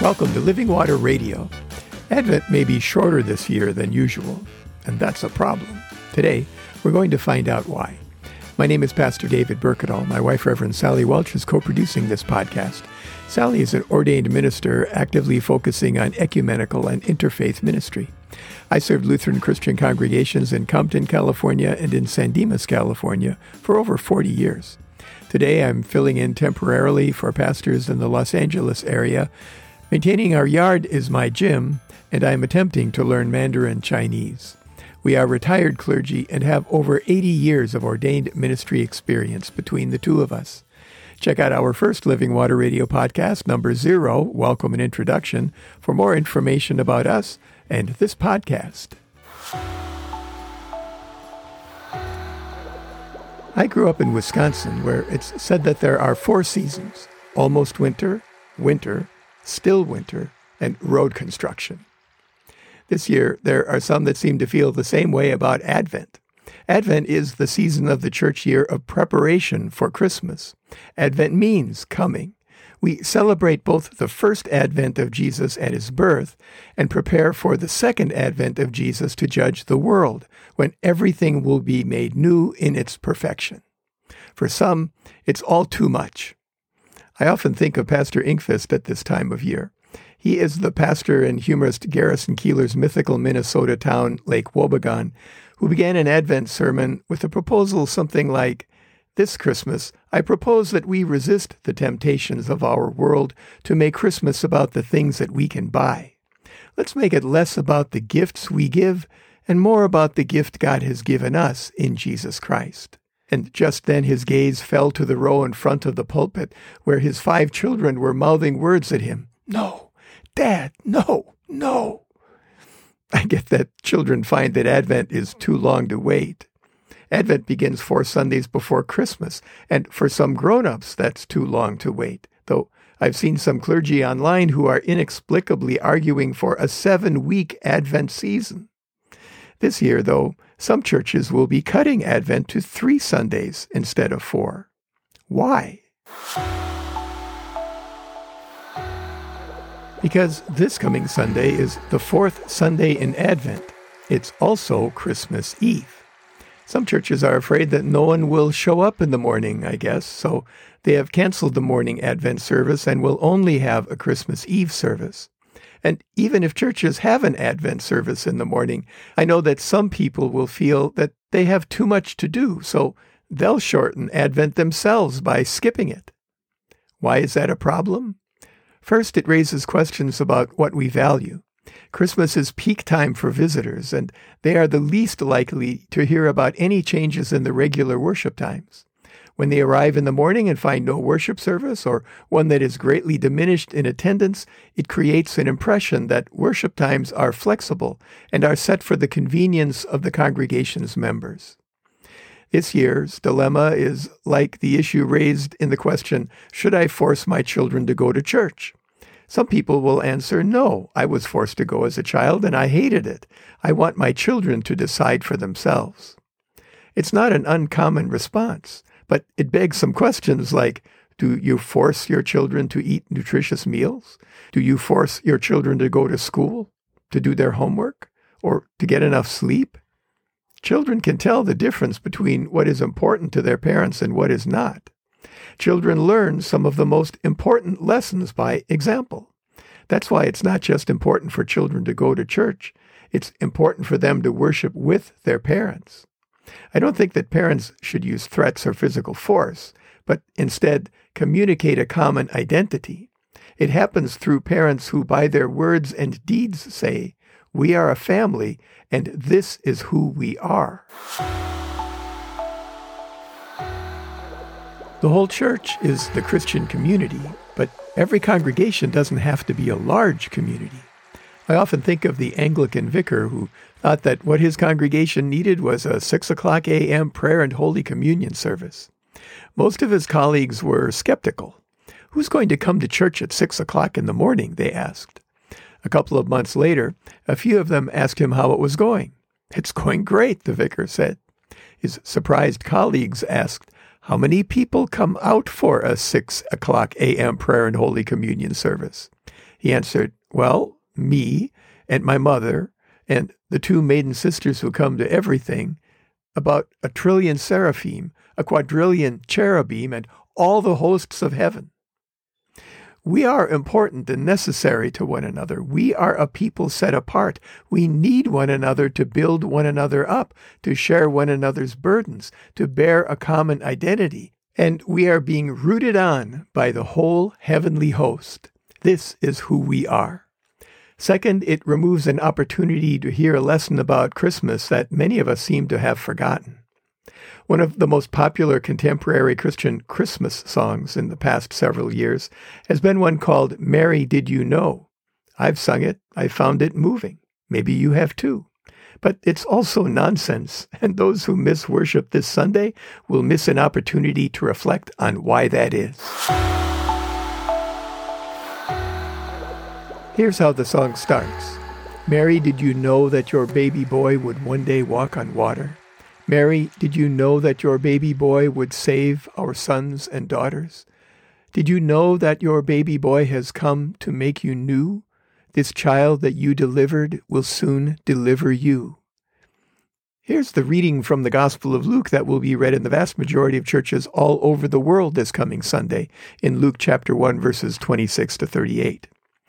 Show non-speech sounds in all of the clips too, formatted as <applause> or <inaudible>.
Welcome to Living Water Radio. Advent may be shorter this year than usual, and that's a problem. Today, we're going to find out why. My name is Pastor David Berkedal. My wife, Reverend Sally Welch, is co producing this podcast. Sally is an ordained minister actively focusing on ecumenical and interfaith ministry. I served Lutheran Christian congregations in Compton, California, and in San Dimas, California for over 40 years. Today, I'm filling in temporarily for pastors in the Los Angeles area. Maintaining our yard is my gym, and I'm attempting to learn Mandarin Chinese. We are retired clergy and have over 80 years of ordained ministry experience between the two of us. Check out our first Living Water Radio podcast, number zero, Welcome and Introduction, for more information about us and this podcast. I grew up in Wisconsin, where it's said that there are four seasons almost winter, winter, still winter, and road construction. This year, there are some that seem to feel the same way about Advent. Advent is the season of the church year of preparation for Christmas. Advent means coming. We celebrate both the first advent of Jesus at his birth and prepare for the second advent of Jesus to judge the world, when everything will be made new in its perfection. For some, it's all too much. I often think of Pastor Ingqvist at this time of year. He is the pastor and humorist Garrison Keillor's mythical Minnesota town, Lake Wobegon, who began an Advent sermon with a proposal something like This Christmas, I propose that we resist the temptations of our world to make Christmas about the things that we can buy. Let's make it less about the gifts we give and more about the gift God has given us in Jesus Christ. And just then his gaze fell to the row in front of the pulpit where his five children were mouthing words at him. No, Dad, no, no. I get that children find that Advent is too long to wait. Advent begins four Sundays before Christmas, and for some grown ups, that's too long to wait. Though I've seen some clergy online who are inexplicably arguing for a seven week Advent season. This year, though, some churches will be cutting Advent to three Sundays instead of four. Why? because this coming Sunday is the fourth Sunday in Advent. It's also Christmas Eve. Some churches are afraid that no one will show up in the morning, I guess, so they have canceled the morning Advent service and will only have a Christmas Eve service. And even if churches have an Advent service in the morning, I know that some people will feel that they have too much to do, so they'll shorten Advent themselves by skipping it. Why is that a problem? First, it raises questions about what we value. Christmas is peak time for visitors, and they are the least likely to hear about any changes in the regular worship times. When they arrive in the morning and find no worship service or one that is greatly diminished in attendance, it creates an impression that worship times are flexible and are set for the convenience of the congregation's members. This year's dilemma is like the issue raised in the question Should I force my children to go to church? Some people will answer, No, I was forced to go as a child and I hated it. I want my children to decide for themselves. It's not an uncommon response, but it begs some questions like Do you force your children to eat nutritious meals? Do you force your children to go to school, to do their homework, or to get enough sleep? Children can tell the difference between what is important to their parents and what is not. Children learn some of the most important lessons by example. That's why it's not just important for children to go to church, it's important for them to worship with their parents. I don't think that parents should use threats or physical force, but instead communicate a common identity. It happens through parents who, by their words and deeds, say, We are a family, and this is who we are. The whole church is the Christian community, but every congregation doesn't have to be a large community. I often think of the Anglican vicar who thought that what his congregation needed was a 6 o'clock a.m. prayer and Holy Communion service. Most of his colleagues were skeptical. Who's going to come to church at 6 o'clock in the morning? they asked. A couple of months later, a few of them asked him how it was going. It's going great, the vicar said. His surprised colleagues asked, how many people come out for a 6 o'clock a.m. prayer and Holy Communion service? He answered, Well, me and my mother and the two maiden sisters who come to everything, about a trillion seraphim, a quadrillion cherubim, and all the hosts of heaven. We are important and necessary to one another. We are a people set apart. We need one another to build one another up, to share one another's burdens, to bear a common identity. And we are being rooted on by the whole heavenly host. This is who we are. Second, it removes an opportunity to hear a lesson about Christmas that many of us seem to have forgotten. One of the most popular contemporary Christian Christmas songs in the past several years has been one called Mary Did You Know? I've sung it. I found it moving. Maybe you have too. But it's also nonsense, <laughs> and those who miss worship this Sunday will miss an opportunity to reflect on why that is. Here's how the song starts Mary, did you know that your baby boy would one day walk on water? Mary, did you know that your baby boy would save our sons and daughters? Did you know that your baby boy has come to make you new? This child that you delivered will soon deliver you. Here's the reading from the Gospel of Luke that will be read in the vast majority of churches all over the world this coming Sunday in Luke chapter 1 verses 26 to 38.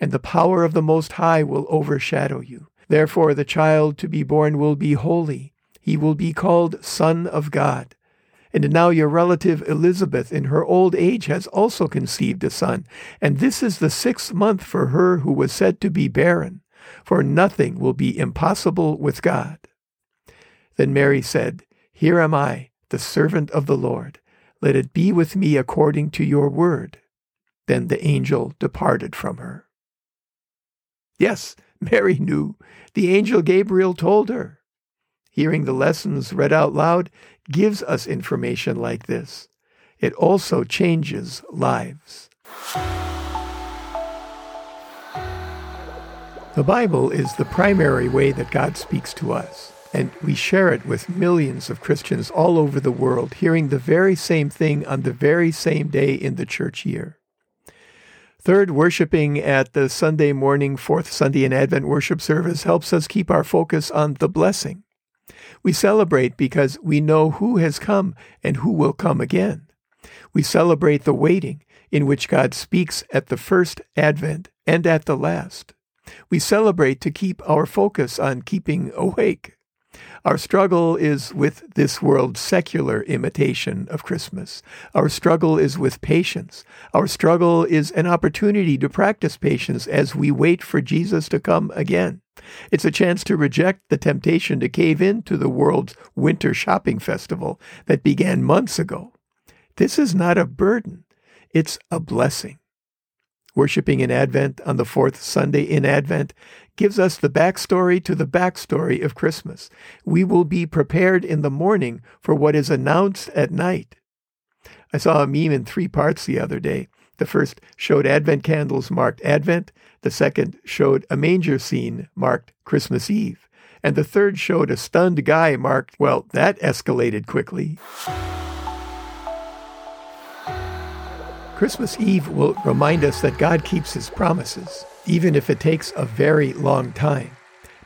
and the power of the Most High will overshadow you. Therefore, the child to be born will be holy. He will be called Son of God. And now your relative Elizabeth in her old age has also conceived a son, and this is the sixth month for her who was said to be barren, for nothing will be impossible with God. Then Mary said, Here am I, the servant of the Lord. Let it be with me according to your word. Then the angel departed from her. Yes, <laughs> Mary knew. The angel Gabriel told her. Hearing the lessons read out loud gives us information like this. It also changes lives. The Bible is the primary way that God speaks to us, and we share it with millions of Christians all over the world, hearing the very same thing on the very same day in the church year. Third, worshiping at the Sunday morning, fourth Sunday in Advent worship service helps us keep our focus on the blessing. We celebrate because we know who has come and who will come again. We celebrate the waiting in which God speaks at the first Advent and at the last. We celebrate to keep our focus on keeping awake. Our struggle is with this world's secular imitation of Christmas. Our struggle is with patience. Our struggle is an opportunity to practice patience as we wait for Jesus to come again. It's a chance to reject the temptation to cave into the world's winter shopping festival that began months ago. This is not a burden, it's a blessing. Worshipping in Advent on the fourth Sunday in Advent gives us the backstory to the backstory of Christmas. We will be prepared in the morning for what is announced at night. I saw a meme in three parts the other day. The first showed Advent candles marked Advent, the second showed a manger scene marked Christmas Eve, and the third showed a stunned guy marked, well, that escalated quickly. Christmas Eve will remind us that God keeps his promises, even if it takes a very long time.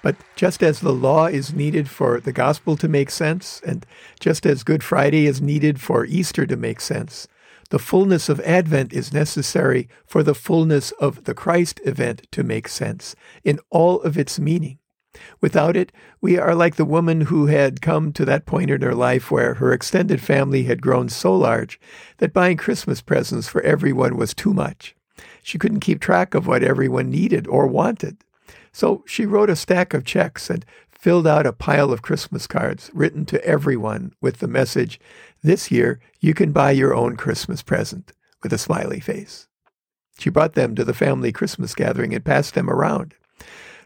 But just as the law is needed for the gospel to make sense, and just as Good Friday is needed for Easter to make sense, The fullness of Advent is necessary for the fullness of the Christ event to make sense in all of its meaning. Without it, we are like the woman who had come to that point in her life where her extended family had grown so large that buying Christmas presents for everyone was too much. She couldn't keep track of what everyone needed or wanted. So she wrote a stack of checks and filled out a pile of Christmas cards written to everyone with the message, This year you can buy your own Christmas present, with a smiley face. She brought them to the family Christmas gathering and passed them around.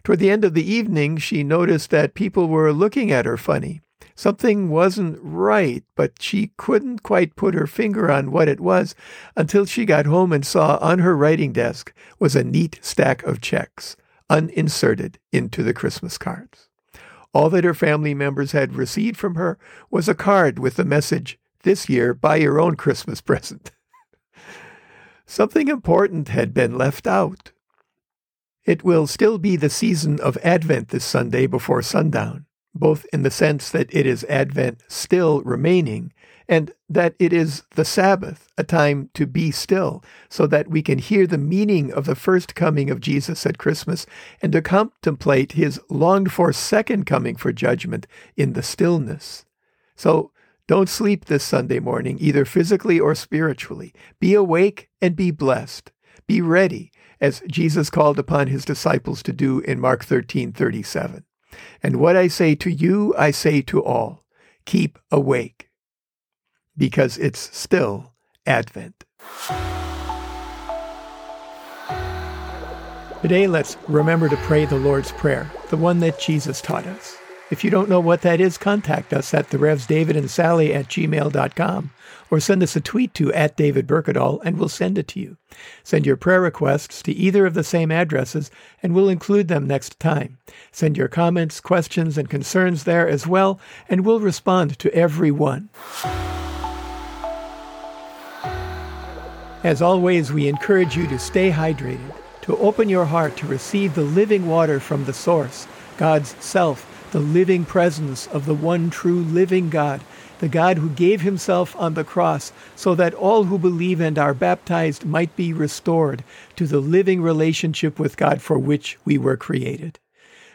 Toward the end of the evening, she noticed that people were looking at her funny. Something wasn't right, but she couldn't quite put her finger on what it was until she got home and saw on her writing desk was a neat stack of checks, uninserted into the Christmas cards. All that her family members had received from her was a card with the message, This year, buy your own Christmas <laughs> present. Something important had been left out. It will still be the season of Advent this Sunday before sundown, both in the sense that it is Advent still remaining and that it is the Sabbath, a time to be still, so that we can hear the meaning of the first coming of Jesus at Christmas and to contemplate his longed for second coming for judgment in the stillness. So don't sleep this Sunday morning, either physically or spiritually. Be awake and be blessed. Be ready, as Jesus called upon his disciples to do in Mark 13 37. And what I say to you, I say to all keep awake because it's still Advent. Today, let's remember to pray the Lord's Prayer, the one that Jesus taught us. If you don't know what that is, contact us at the Revs David and Sally at gmail.com or send us a tweet to at David Berkedal and we'll send it to you. Send your prayer requests to either of the same addresses and we'll include them next time. Send your comments, questions, and concerns there as well, and we'll respond to every one. As always, we encourage you to stay hydrated, to open your heart to receive the living water from the source, God's self, the living presence of the one true living God, the God who gave himself on the cross so that all who believe and are baptized might be restored to the living relationship with God for which we were created.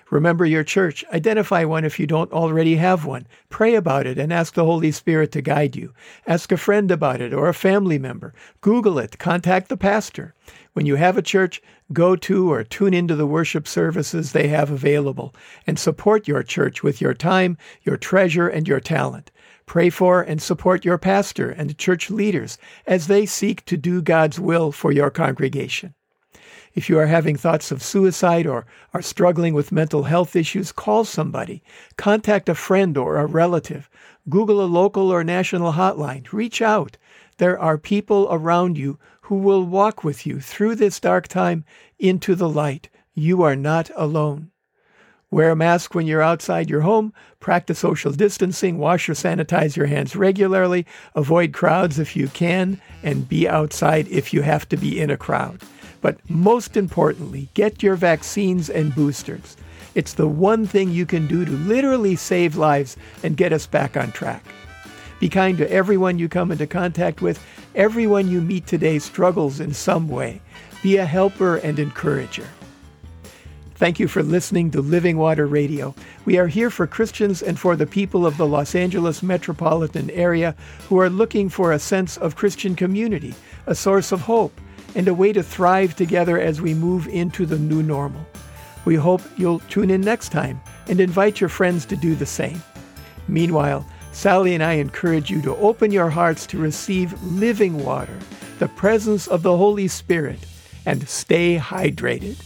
Remember your church. Identify one if you don't already have one. Pray about it and ask the Holy Spirit to guide you. Ask a friend about it or a family member. Google it. Contact the pastor. When you have a church, go to or tune into the worship services they have available and support your church with your time, your treasure, and your talent. Pray for and support your pastor and church leaders as they seek to do God's will for your congregation. If you are having thoughts of suicide or are struggling with mental health issues, call somebody. Contact a friend or a relative. Google a local or national hotline. Reach out. There are people around you who will walk with you through this dark time into the light. You are not alone. Wear a mask when you're outside your home. Practice social distancing. Wash or sanitize your hands regularly. Avoid crowds if you can, and be outside if you have to be in a crowd. But most importantly, get your vaccines and boosters. It's the one thing you can do to literally save lives and get us back on track. Be kind to everyone you come into contact with. Everyone you meet today struggles in some way. Be a helper and encourager. Thank you for listening to Living Water Radio. We are here for Christians and for the people of the Los Angeles metropolitan area who are looking for a sense of Christian community, a source of hope, and a way to thrive together as we move into the new normal. We hope you'll tune in next time and invite your friends to do the same. Meanwhile, Sally and I encourage you to open your hearts to receive living water, the presence of the Holy Spirit, and stay hydrated.